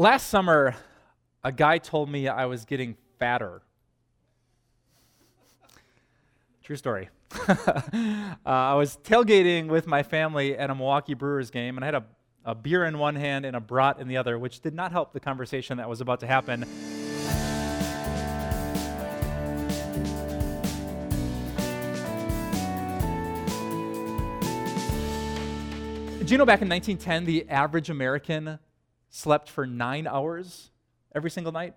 Last summer, a guy told me I was getting fatter. True story. uh, I was tailgating with my family at a Milwaukee Brewers game, and I had a, a beer in one hand and a brat in the other, which did not help the conversation that was about to happen. Do you know back in 1910, the average American slept for nine hours every single night?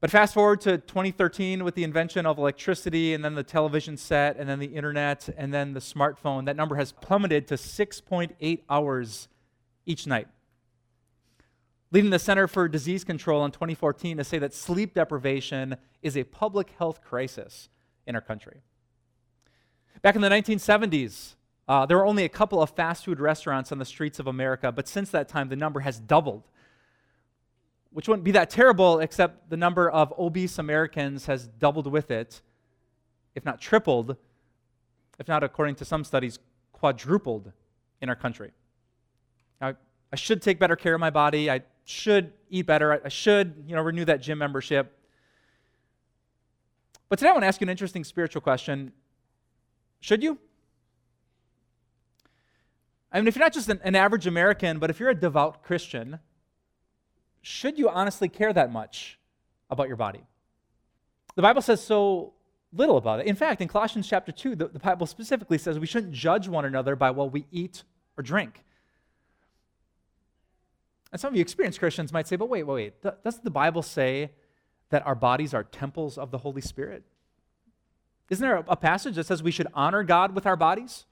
But fast forward to 2013 with the invention of electricity and then the television set and then the internet and then the smartphone, that number has plummeted to 6.8 hours each night. Leading the Center for Disease Control in 2014 to say that sleep deprivation is a public health crisis in our country. Back in the 1970s, uh, there were only a couple of fast food restaurants on the streets of America, but since that time, the number has doubled. Which wouldn't be that terrible, except the number of obese Americans has doubled with it, if not tripled, if not, according to some studies, quadrupled in our country. Now, I should take better care of my body. I should eat better. I should, you know, renew that gym membership. But today I want to ask you an interesting spiritual question. Should you? I mean, if you're not just an, an average American, but if you're a devout Christian, should you honestly care that much about your body? The Bible says so little about it. In fact, in Colossians chapter 2, the, the, Bible specifically says we shouldn't judge one another by what we eat or drink. And some of you experienced Christians might say, but wait, wait, wait. Doesn't the Bible say that our bodies are temples of the Holy Spirit? Isn't there a passage that says we should honor God with our bodies?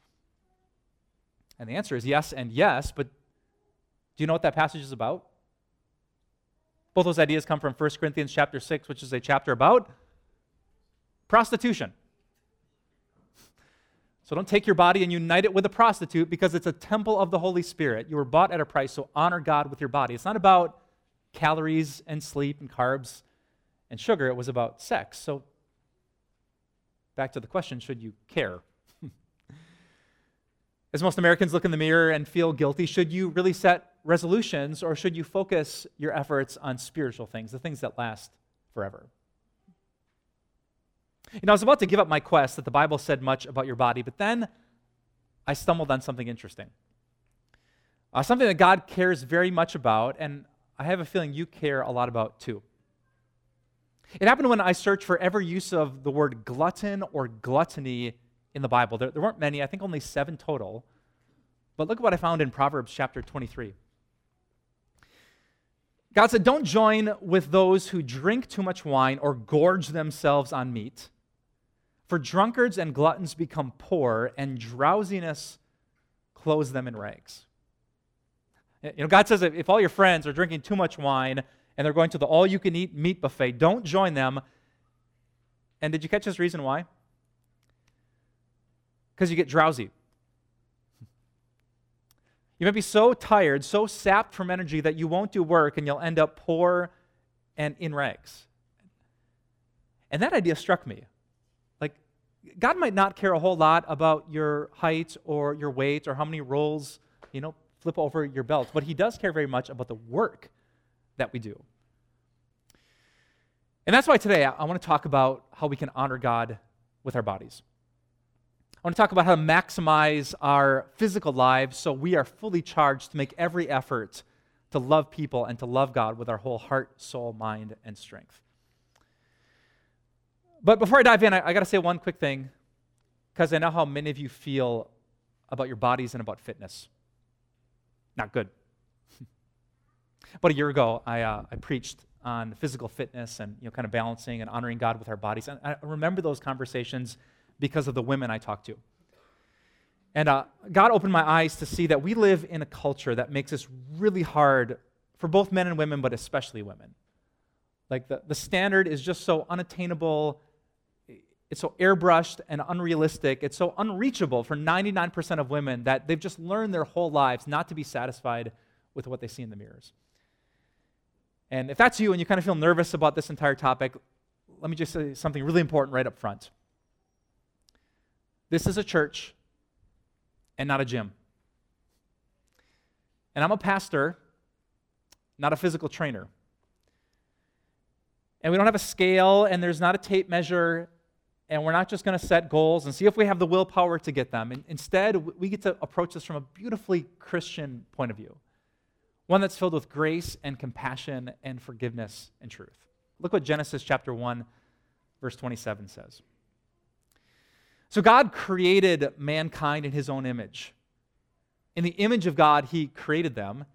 And the answer is yes and yes, but do you know what that passage is about? Both those ideas come from 1 Corinthians chapter 6, which is a chapter about prostitution. So don't take your body and unite it with a prostitute because it's a temple of the Holy Spirit. You were bought at a price, so honor God with your body. It's not about calories and sleep and carbs and sugar, it was about sex. So back to the question should you care? As most Americans look in the mirror and feel guilty, should you really set resolutions or should you focus your efforts on spiritual things, the things that last forever? You know, I was about to give up my quest that the Bible said much about your body, but then I stumbled on something interesting. Uh, something that God cares very much about, and I have a feeling you care a lot about too. It happened when I searched for every use of the word glutton or gluttony in the Bible. There, there weren't many, I think only seven total. But look at what I found in Proverbs chapter 23. God said, Don't join with those who drink too much wine or gorge themselves on meat. For drunkards and gluttons become poor, and drowsiness clothes them in rags. You know, God says if all your friends are drinking too much wine and they're going to the all you can eat meat buffet, don't join them. And did you catch this reason why? Because you get drowsy. You might be so tired, so sapped from energy that you won't do work and you'll end up poor and in rags. And that idea struck me. Like, God might not care a whole lot about your height or your weight or how many rolls, you know, flip over your belt, but He does care very much about the work that we do. And that's why today I want to talk about how we can honor God with our bodies. I want to talk about how to maximize our physical lives so we are fully charged to make every effort to love people and to love God with our whole heart, soul, mind, and strength. But before I dive in, I, I got to say one quick thing because I know how many of you feel about your bodies and about fitness. Not good. about a year ago, I, uh, I preached on physical fitness and you know, kind of balancing and honoring God with our bodies. And I remember those conversations because of the women I talked to. And uh, God opened my eyes to see that we live in a culture that makes this really hard for both men and women, but especially women. Like the, the standard is just so unattainable, it's so airbrushed and unrealistic, it's so unreachable for 99% of women that they've just learned their whole lives not to be satisfied with what they see in the mirrors. And if that's you and you kind of feel nervous about this entire topic, let me just say something really important right up front. This is a church and not a gym. And I'm a pastor, not a physical trainer. And we don't have a scale, and there's not a tape measure, and we're not just going to set goals and see if we have the willpower to get them. And instead, we get to approach this from a beautifully Christian point of view, one that's filled with grace and compassion and forgiveness and truth. Look what Genesis chapter 1, verse 27 says. So God created mankind in his own image. In the image of God, he created them.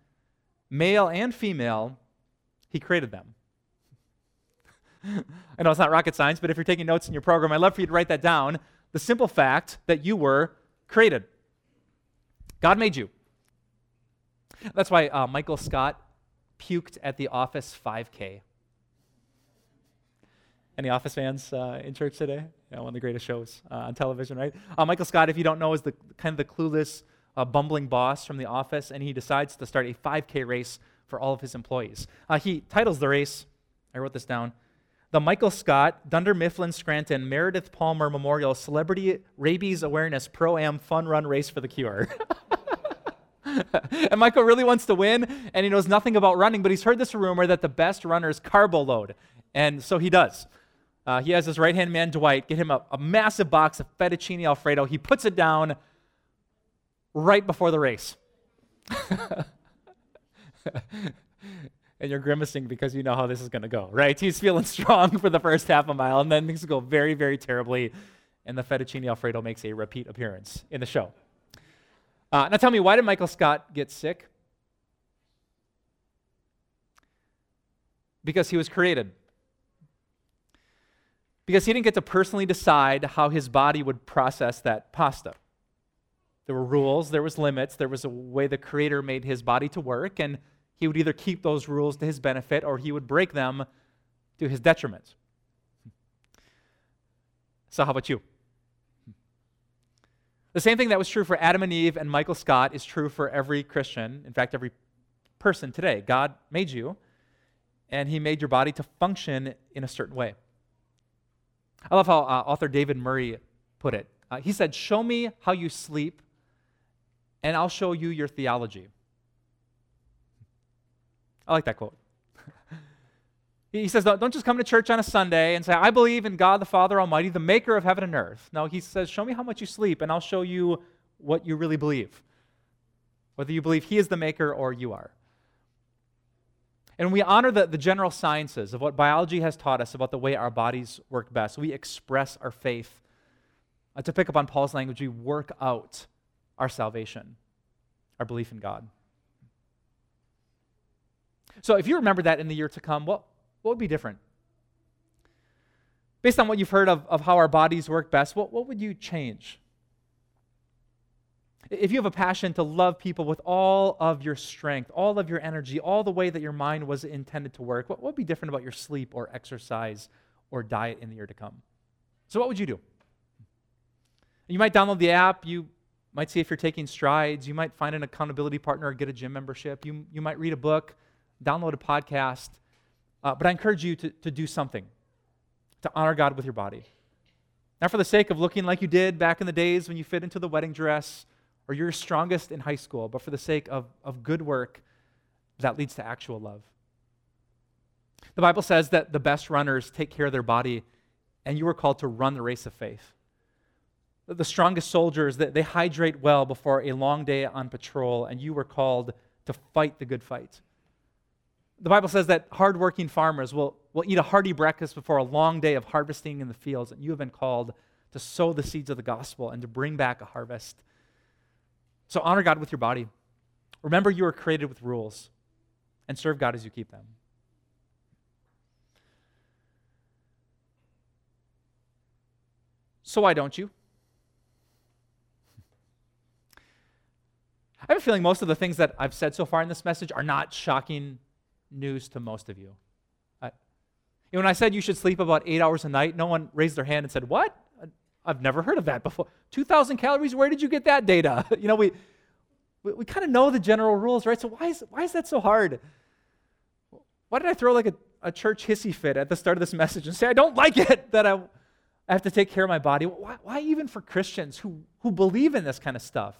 Male and female, he created them. I know it's not rocket science, but if you're taking notes in your program, I'd love for you to write that down. The simple fact that you were created. God made you. That's why uh, Michael Scott puked at the Office 5K. Any Office fans uh, in church today? Yeah, one of the greatest shows uh, on television, right? Uh, Michael Scott, if you don't know, is the kind of the clueless, uh, bumbling boss from the office, and he decides to start a 5K race for all of his employees. Uh, he titles the race. I wrote this down the Michael Scott, Dunder Mifflin Scranton, Meredith Palmer Memorial Celebrity Rabies Awareness Pro Am Fun Run Race for the Cure. and Michael really wants to win, and he knows nothing about running, but he's heard this rumor that the best runners carbo load. And so he does. Uh, he has his right hand man, Dwight, get him a, a massive box of fettuccine Alfredo. He puts it down right before the race and you're grimacing because you know how this is going to go, right? He's feeling strong for the first half a mile, and then things go very, very terribly, and the fettuccine alfredo makes a repeat appearance in the show. Uh, now, tell me, why did Michael Scott get sick? Because he was created. Because he didn't get to personally decide how his body would process that pasta. There were rules, there was limits, there was a way the creator made his body to work, and he would either keep those rules to his benefit or he would break them to his detriment. So, how about you? The same thing that was true for Adam and Eve and Michael Scott is true for every Christian, in fact, every person today. God made you, and He made your body to function in a certain way. I love how uh, author David Murray put it. Uh, he said, Show me how you sleep, and I'll show you your theology. I like that quote. he says, don't just come to church on a Sunday and say, I believe in God the Father Almighty, the maker of heaven and earth. No, he says, show me how much you sleep, and I'll show you what you really believe. Whether you believe he is the maker or you are. And we honor the, the general sciences of what biology has taught us about the way our bodies work best. We express our faith. Uh, to pick up on Paul's language, we work out our salvation, our belief in God. So if you remember that in the year to come, what, what would be different? Based on what you've heard of, of how our bodies work best, what, what would you change? If you have a passion to love people with all of your strength, all of your energy, all the way that your mind was intended to work, what, would be different about your sleep or exercise or diet in the year to come? So, what would you do? You might download the app. You might see if you're taking strides. You might find an accountability partner or get a gym membership. You, you might read a book download a podcast. Uh, but I encourage you to, to do something to honor God with your body. Not for the sake of looking like you did back in the days when you fit into the wedding dress or you're strongest in high school, but for the sake of, of good work that leads to actual love. The Bible says that the best runners take care of their body, and you are called to run the race of faith. The strongest soldiers, they hydrate well before a long day on patrol, and you were called to fight the good fight. The Bible says that hardworking farmers will, will eat a hearty breakfast before a long day of harvesting in the fields, and you have been called to sow the seeds of the gospel and to bring back a harvest. So honor God with your body. Remember, you are created with rules, and serve God as you keep them. So why don't you? I have a feeling most of the things that I've said so far in this message are not shocking news to most of you. I, when I said you should sleep about eight hours a night, no one raised their hand and said, What? I've never heard of that before. 2,000 calories? Where did you get that data? you know, we, we, we kind of know the general rules, right? So why is, why is that so hard? Why did I throw like a, a church hissy fit at the start of this message and say, I don't like it that I, I have to take care of my body? Why, why even for Christians who, who believe in this kind of stuff?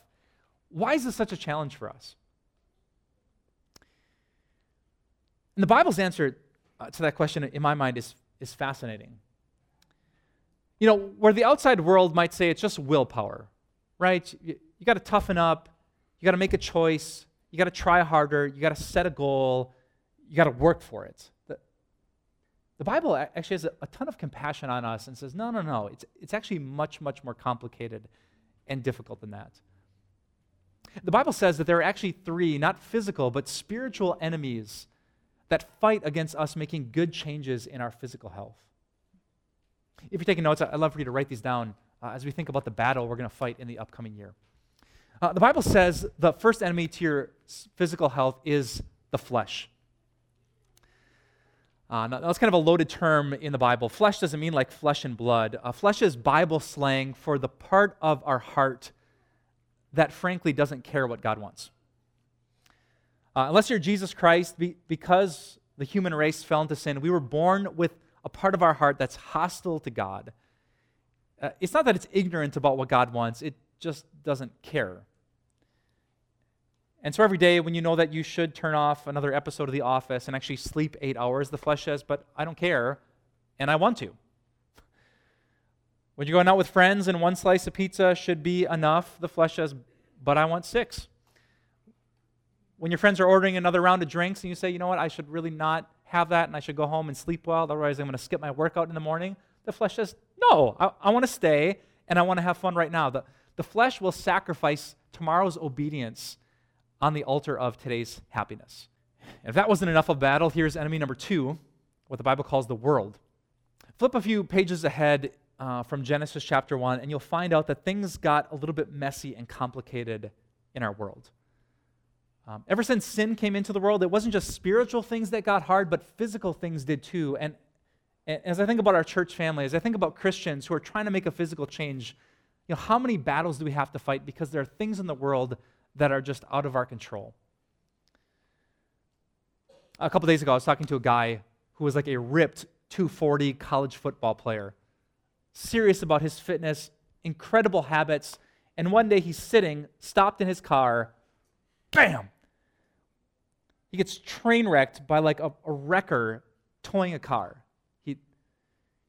Why is this such a challenge for us? And the Bible's answer uh, to that question, in my mind, is, is fascinating. You know, where the outside world might say it's just willpower, right? You, you got to toughen up, you got to make a choice, you got to try harder, you got to set a goal, you got to work for it. The, the Bible actually has a, a ton of compassion on us and says, no, no, no, it's, it's actually much, much more complicated and difficult than that. The Bible says that there are actually three, not physical, but spiritual enemies that fight against us making good changes in our physical health. If you're taking notes, I'd love for you to write these down uh, as we think about the battle we're going to fight in the upcoming year. Uh, the Bible says the first enemy to your physical health is the flesh. Uh, now, that's kind of a loaded term in the Bible. Flesh doesn't mean like flesh and blood. Uh, flesh is Bible slang for the part of our heart that frankly doesn't care what God wants. Uh, unless you're Jesus Christ, be, because the human race fell into sin, we were born with a part of our heart that's hostile to God. Uh, it's not that it's ignorant about what God wants, it just doesn't care. And so every day when you know that you should turn off another episode of The Office and actually sleep eight hours, the flesh says, But I don't care, and I want to. When you're going out with friends and one slice of pizza should be enough, the flesh says, But I want six. When your friends are ordering another round of drinks and you say, You know what, I should really not have that and I should go home and sleep well, otherwise I'm going to skip my workout in the morning, the flesh says, No, I, I want to stay and I want to have fun right now. The, the flesh will sacrifice tomorrow's obedience on the altar of today's happiness. if that wasn't enough of battle, here's enemy number two, what the Bible calls the world. Flip a few pages ahead uh, from Genesis chapter 1, and you'll find out that things got a little bit messy and complicated in our world. Um, ever since sin came into the world, it wasn't just spiritual things that got hard, but physical things did too. And, and as I think about our church family, as I think about Christians who are trying to make a physical change, you know, how many battles do we have to fight because there are things in the world that are just out of our control. A couple days ago, I was talking to a guy who was like a ripped 240 college football player, serious about his fitness, incredible habits. And one day he's sitting, stopped in his car, bam! He gets train wrecked by like a, a wrecker towing a car. He,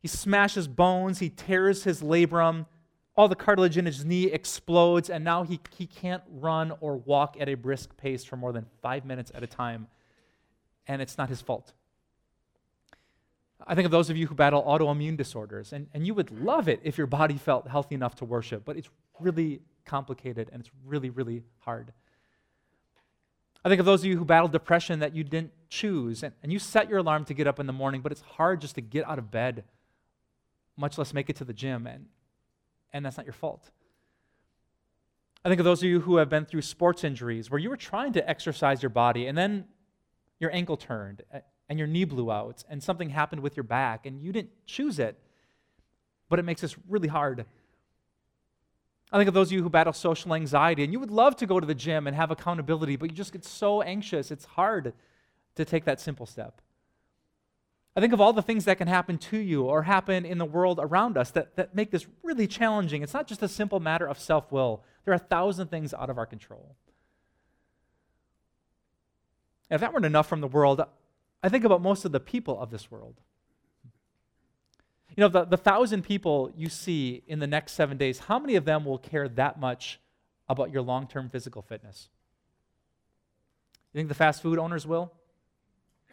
he smashes bones, he tears his labrum, all the cartilage in his knee explodes, and now he, he can't run or walk at a brisk pace for more than five minutes at a time. And it's not his fault. I think of those of you who battle autoimmune disorders, and, and you would love it if your body felt healthy enough to worship, but it's really complicated and it's really, really hard. I think of those of you who battle depression that you didn't choose, and, and you set your alarm to get up in the morning, but it's hard just to get out of bed, much less make it to the gym. And, and that's not your fault. I think of those of you who have been through sports injuries where you were trying to exercise your body and then your ankle turned and your knee blew out and something happened with your back and you didn't choose it, but it makes this really hard. I think of those of you who battle social anxiety and you would love to go to the gym and have accountability, but you just get so anxious, it's hard to take that simple step. I think of all the things that can happen to you or happen in the world around us that, that make this really challenging. It's not just a simple matter of self will, there are a thousand things out of our control. And if that weren't enough from the world, I think about most of the people of this world. You know, the, the thousand people you see in the next seven days, how many of them will care that much about your long term physical fitness? You think the fast food owners will?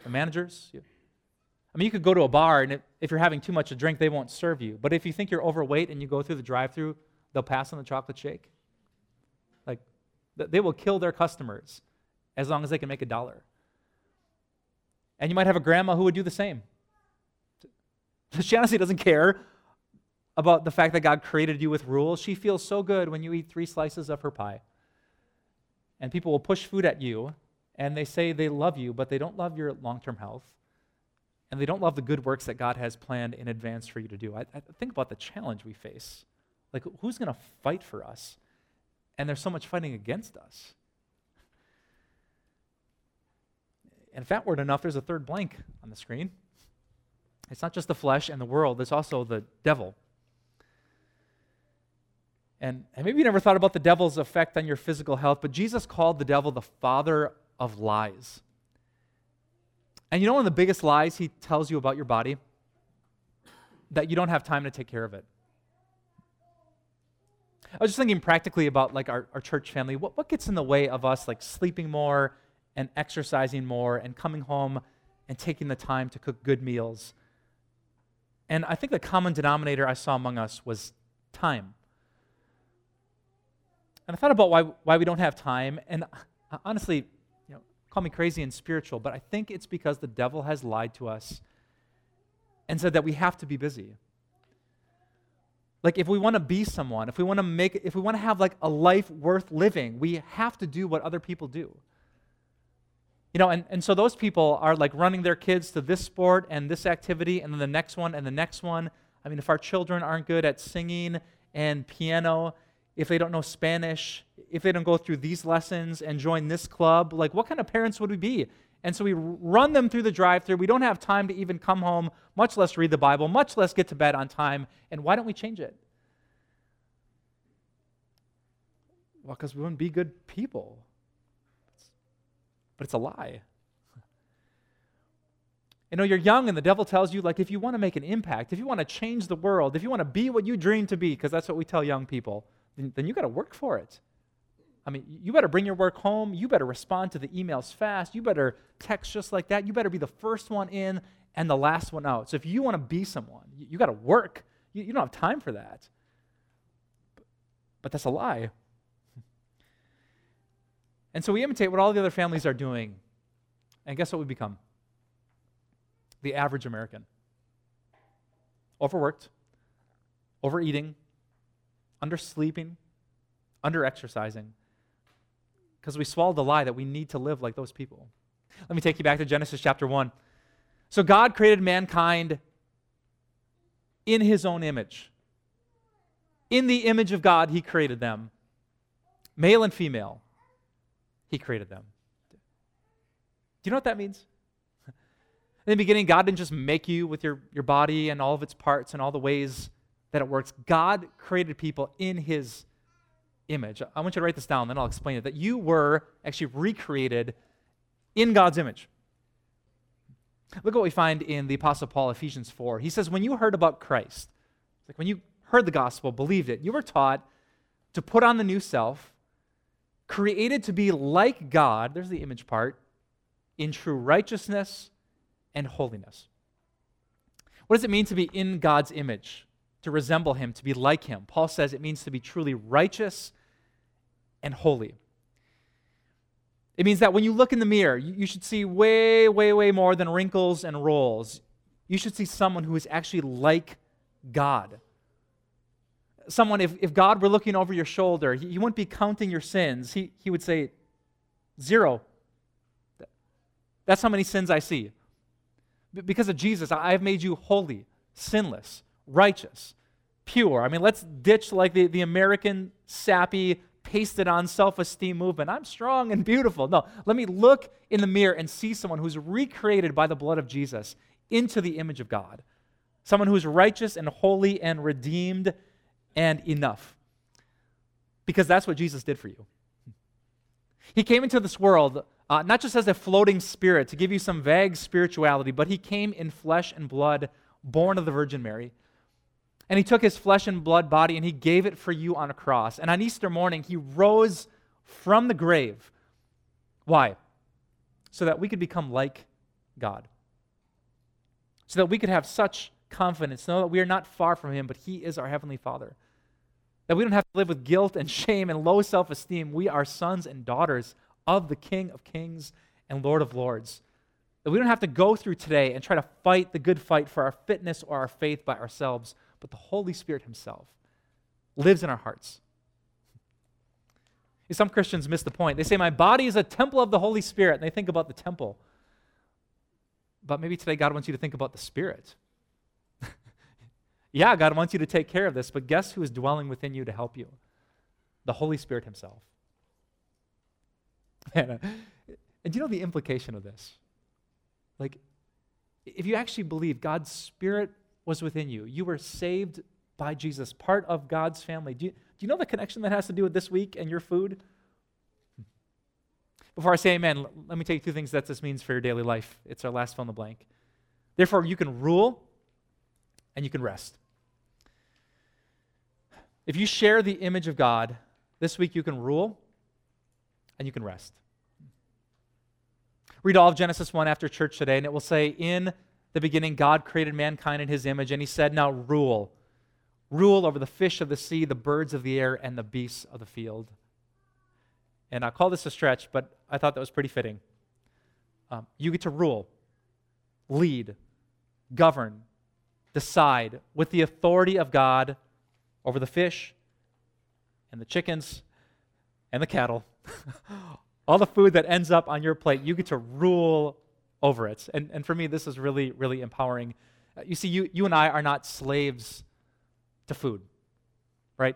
The managers? I mean, you could go to a bar, and if you're having too much to drink, they won't serve you. But if you think you're overweight and you go through the drive through, they'll pass on the chocolate shake. Like, they will kill their customers as long as they can make a dollar. And you might have a grandma who would do the same. Honestly doesn't care about the fact that God created you with rules. She feels so good when you eat three slices of her pie. And people will push food at you, and they say they love you, but they don't love your long term health and they don't love the good works that God has planned in advance for you to do. I, I think about the challenge we face. Like, who's going to fight for us? And there's so much fighting against us. And if that weren't enough, there's a third blank on the screen. It's not just the flesh and the world, it's also the devil. And, and maybe you never thought about the devil's effect on your physical health, but Jesus called the devil the father of lies. And you know one of the biggest lies he tells you about your body? That you don't have time to take care of it. I was just thinking practically about like our, our church family. What, what gets in the way of us like sleeping more and exercising more and coming home and taking the time to cook good meals? And I think the common denominator I saw among us was time. And I thought about why, why we don't have time. And honestly, you know, call me crazy and spiritual, but I think it's because the devil has lied to us and said that we have to be busy. Like if we want to be someone, if we want to make if we want to have like a life worth living, we have to do what other people do. You know, and, and so those people are like running their kids to this sport and this activity and then the next one and the next one. I mean, if our children aren't good at singing and piano, if they don't know Spanish, if they don't go through these lessons and join this club, like what kind of parents would we be? And so we run them through the drive through. We don't have time to even come home, much less read the Bible, much less get to bed on time. And why don't we change it? Well, because we wouldn't be good people. But it's a lie. You know, you're young, and the devil tells you, like, if you want to make an impact, if you want to change the world, if you want to be what you dream to be, because that's what we tell young people, then, then you got to work for it. I mean, you better bring your work home. You better respond to the emails fast. You better text just like that. You better be the first one in and the last one out. So if you want to be someone, you, you got to work. You, you, don't have time for that. But, but that's a lie. And so we imitate what all the other families are doing. And guess what we become? The average American. Overworked, overeating, undersleeping, underexercising because we swallowed the lie that we need to live like those people. Let me take you back to Genesis chapter 1. So God created mankind in his own image. In the image of God, he created them. Male and female, he created them. Do you know what that means? In the beginning, God didn't just make you with your, your body and all of its parts and all the ways that it works. God created people in his image. I want you to write this down, then I'll explain it. That you were actually recreated in God's image. Look what we find in the Apostle Paul, Ephesians 4. He says, When you heard about Christ, like when you heard the gospel, believed it, you were taught to put on the new self, created to be like God, there's the image part, in true righteousness and holiness. What does it mean to be in God's image? To resemble Him, to be like Him? Paul says it means to be truly righteous and holy. It means that when you look in the mirror, you should see way, way, way more than wrinkles and rolls. You should see someone who is actually like God. Someone, if, if God were looking over your shoulder, he, he wouldn't be counting your sins. He, he would say, Zero. That's how many sins I see. Because of Jesus, I have made you holy, sinless, righteous, pure. I mean, let's ditch like the, the American sappy pasted on self esteem movement. I'm strong and beautiful. No, let me look in the mirror and see someone who's recreated by the blood of Jesus into the image of God. Someone who's righteous and holy and redeemed and enough. Because that's what Jesus did for you. He came into this world uh, not just as a floating spirit to give you some vague spirituality, but he came in flesh and blood, born of the Virgin Mary. And he took his flesh and blood body and he gave it for you on a cross. And on Easter morning, he rose from the grave. Why? So that we could become like God. So that we could have such confidence, know that we are not far from him, but he is our heavenly Father. That we don't have to live with guilt and shame and low self esteem. We are sons and daughters of the King of Kings and Lord of Lords. That we don't have to go through today and try to fight the good fight for our fitness or our faith by ourselves but the Holy Spirit Himself lives in our hearts. Some Christians miss the point. They say, My body is a temple of the Holy Spirit, and they think about the temple. But maybe today God wants you to think about the Spirit. Yeah, God wants you to take care of this, but guess who is dwelling within you to help you? The Holy Spirit Himself. and, uh, and do you know the implication of this? Like, if you actually believe God's Spirit was within you. You were saved by Jesus, part of God's family. Do you, do you know the connection that has to do with this week and your food? Before I say amen, let me tell you two things that this means for your daily life. It's our last fill in the blank. Therefore, you can rule and you can rest. If you share the image of God, this week you can rule and you can rest. Read all of Genesis 1 after church today, and it will say, In the beginning, God created mankind in his image, and he said, Now rule. Rule over the fish of the sea, the birds of the air, and the beasts of the field. And I call this a stretch, but I thought that was pretty fitting. Um, you get to rule, lead, govern, decide with the authority of God over the fish and the chickens and the cattle, all the food that ends up on your plate, you get to rule over it. And, and for me, this is really, really empowering. Uh, you see, you, you and I are not slaves to food, right?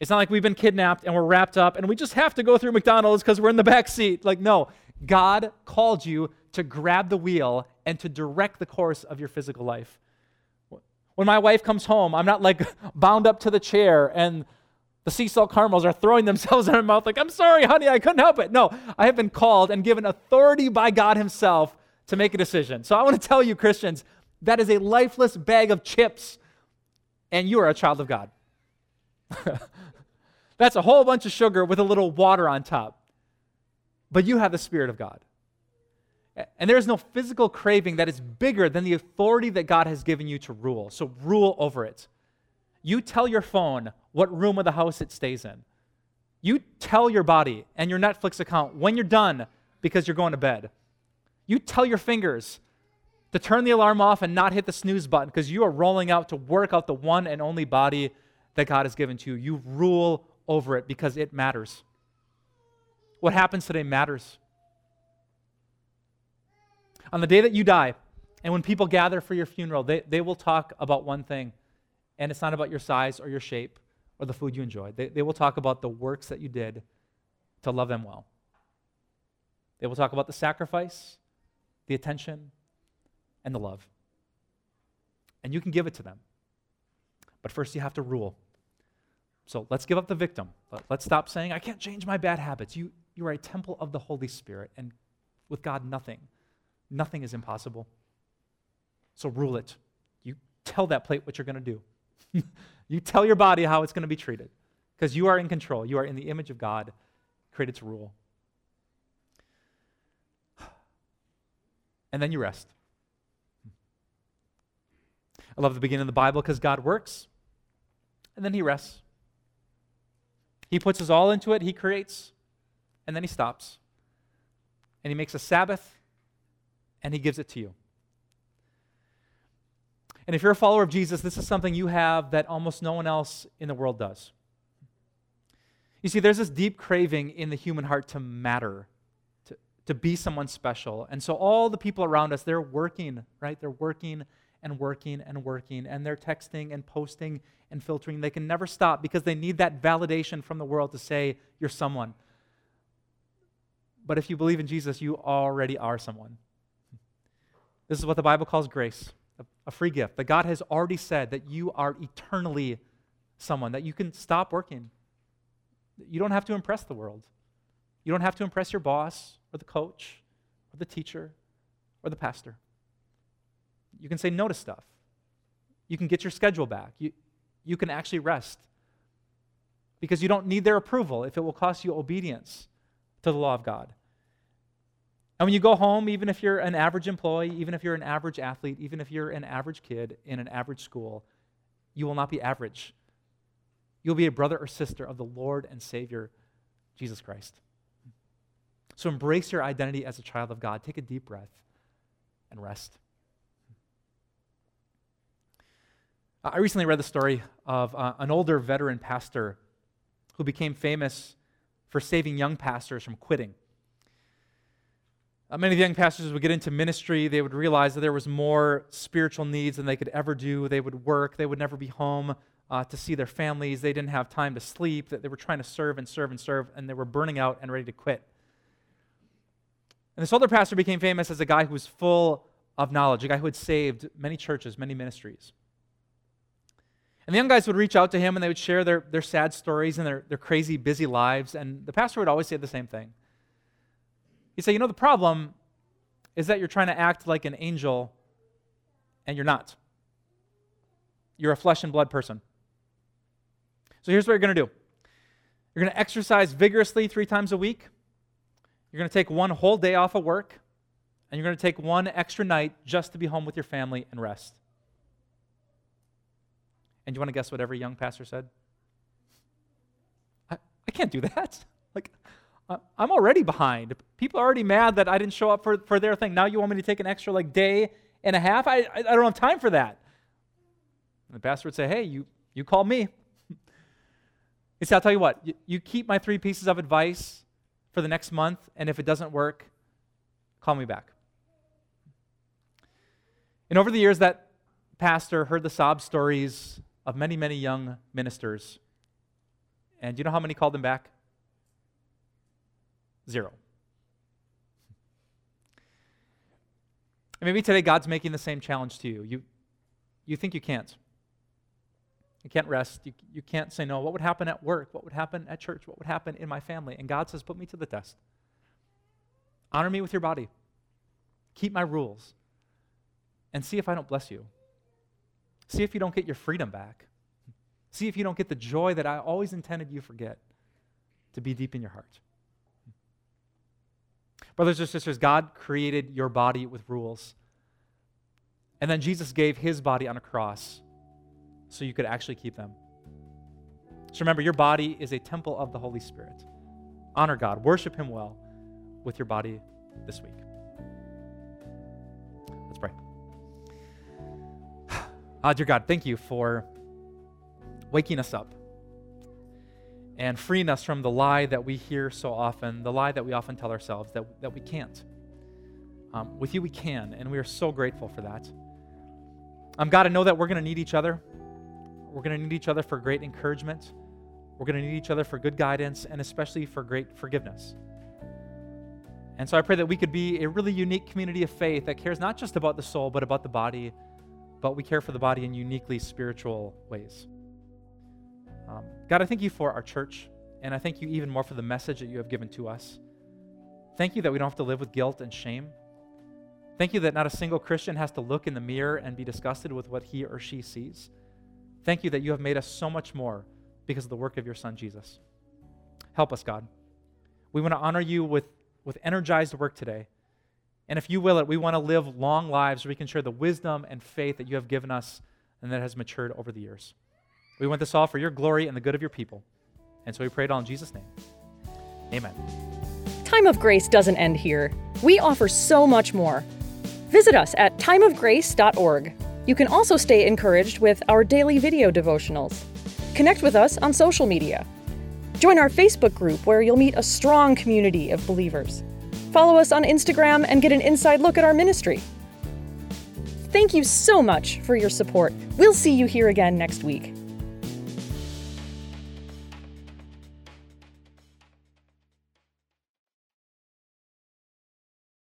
It's not like we've been kidnapped and we're wrapped up and we just have to go through McDonald's because we're in the back seat. Like, no, God called you to grab the wheel and to direct the course of your physical life. When my wife comes home, I'm not like bound up to the chair and the sea salt caramels are throwing themselves in her mouth, like, I'm sorry, honey, I couldn't help it. No, I have been called and given authority by God Himself to make a decision. So I want to tell you, Christians, that is a lifeless bag of chips, and you are a child of God. That's a whole bunch of sugar with a little water on top. But you have the Spirit of God. And there is no physical craving that is bigger than the authority that God has given you to rule. So rule over it. You tell your phone what room of the house it stays in. You tell your body and your Netflix account when you're done because you're going to bed. You tell your fingers to turn the alarm off and not hit the snooze button because you are rolling out to work out the one and only body that God has given to you. You rule over it because it matters. What happens today matters. On the day that you die, and when people gather for your funeral, they, they will talk about one thing, and it's not about your size or your shape or the food you enjoyed. They, they will talk about the works that you did to love them well. They will talk about the sacrifice, the attention, and the love. And you can give it to them. But first, you have to rule. So let's give up the victim. Let's stop saying, I can't change my bad habits. You, you are a temple of the Holy Spirit, and with God, nothing, nothing is impossible. So rule it. You tell that plate what you're going to do. you tell your body how it's going to be treated because you are in control. You are in the image of God, created to rule. And then you rest. I love the beginning of the Bible because God works and then he rests. He puts us all into it, he creates, and then he stops. And he makes a Sabbath, and he gives it to you. And if you're a follower of Jesus, this is something you have that almost no one else in the world does. You see, there's this deep craving in the human heart to matter, to, to be someone special. And so all the people around us, they're working, right? They're working and working and working, and they're texting and posting and filtering. They can never stop because they need that validation from the world to say, You're someone. But if you believe in Jesus, you already are someone. This is what the Bible calls grace a free gift. That God has already said that you are eternally someone, that you can stop working. You don't have to impress the world. You don't have to impress your boss or the coach or the teacher or the pastor. You can say no to stuff. You can get your schedule back. You, you can actually rest because you don't need their approval if it will cost you obedience to the law of God. And when you go home, even if you're an average employee, even if you're an average athlete, even if you're an average kid in an average school, you will not be average. You'll be a brother or sister of the Lord and Savior, Jesus Christ. So embrace your identity as a child of God. Take a deep breath and rest. I recently read the story of uh, an older veteran pastor who became famous for saving young pastors from quitting. Uh, many of the young pastors would get into ministry. They would realize that there was more spiritual needs than they could ever do. They would work. They would never be home uh, to see their families. They didn't have time to sleep. That they were trying to serve and serve and serve, and they were burning out and ready to quit. And this older pastor became famous as a guy who was full of knowledge, a guy who had saved many churches, many ministries. And the young guys would reach out to him and they would share their, their sad stories and their, their crazy, busy lives. And the pastor would always say the same thing He'd say, You know, the problem is that you're trying to act like an angel and you're not. You're a flesh and blood person. So here's what you're going to do you're going to exercise vigorously three times a week. You're going to take one whole day off of work, and you're going to take one extra night just to be home with your family and rest. And you want to guess what every young pastor said? I, I can't do that. I'm already behind. People are already mad that I didn't show up for, for their thing. Now you want me to take an extra like day and a half? I, I, I don't have time for that. And the pastor would say, Hey, you, you call me. He said, I'll tell you what, you, you keep my three pieces of advice for the next month, and if it doesn't work, call me back. And over the years, that pastor heard the sob stories of many, many young ministers. And do you know how many called him back? Zero. And maybe today God's making the same challenge to you. You, you think you can't. You can't rest. You, you can't say no. What would happen at work? What would happen at church? What would happen in my family? And God says, Put me to the test. Honor me with your body. Keep my rules. And see if I don't bless you. See if you don't get your freedom back. See if you don't get the joy that I always intended you forget to be deep in your heart. Brothers and sisters, God created your body with rules. And then Jesus gave his body on a cross so you could actually keep them. So remember, your body is a temple of the Holy Spirit. Honor God, worship him well with your body this week. Let's pray. Ah, dear God, thank you for waking us up and freeing us from the lie that we hear so often, the lie that we often tell ourselves that, that we can't. Um, with you, we can, and we are so grateful for that. Um, God, I know that we're going to need each other. We're going to need each other for great encouragement. We're going to need each other for good guidance, and especially for great forgiveness. And so I pray that we could be a really unique community of faith that cares not just about the soul, but about the body, but we care for the body in uniquely spiritual ways. Um, God, I thank you for our church, and I thank you even more for the message that you have given to us. Thank you that we don't have to live with guilt and shame. Thank you that not a single Christian has to look in the mirror and be disgusted with what he or she sees. Thank you that you have made us so much more because of the work of your Son, Jesus. Help us, God. We want to honor you with, with energized work today. And if you will it, we want to live long lives where we can share the wisdom and faith that you have given us and that has matured over the years. We want this all for your glory and the good of your people. And so we pray it all in Jesus' name. Amen. Time of Grace doesn't end here. We offer so much more. Visit us at timeofgrace.org. You can also stay encouraged with our daily video devotionals. Connect with us on social media. Join our Facebook group where you'll meet a strong community of believers. Follow us on Instagram and get an inside look at our ministry. Thank you so much for your support. We'll see you here again next week.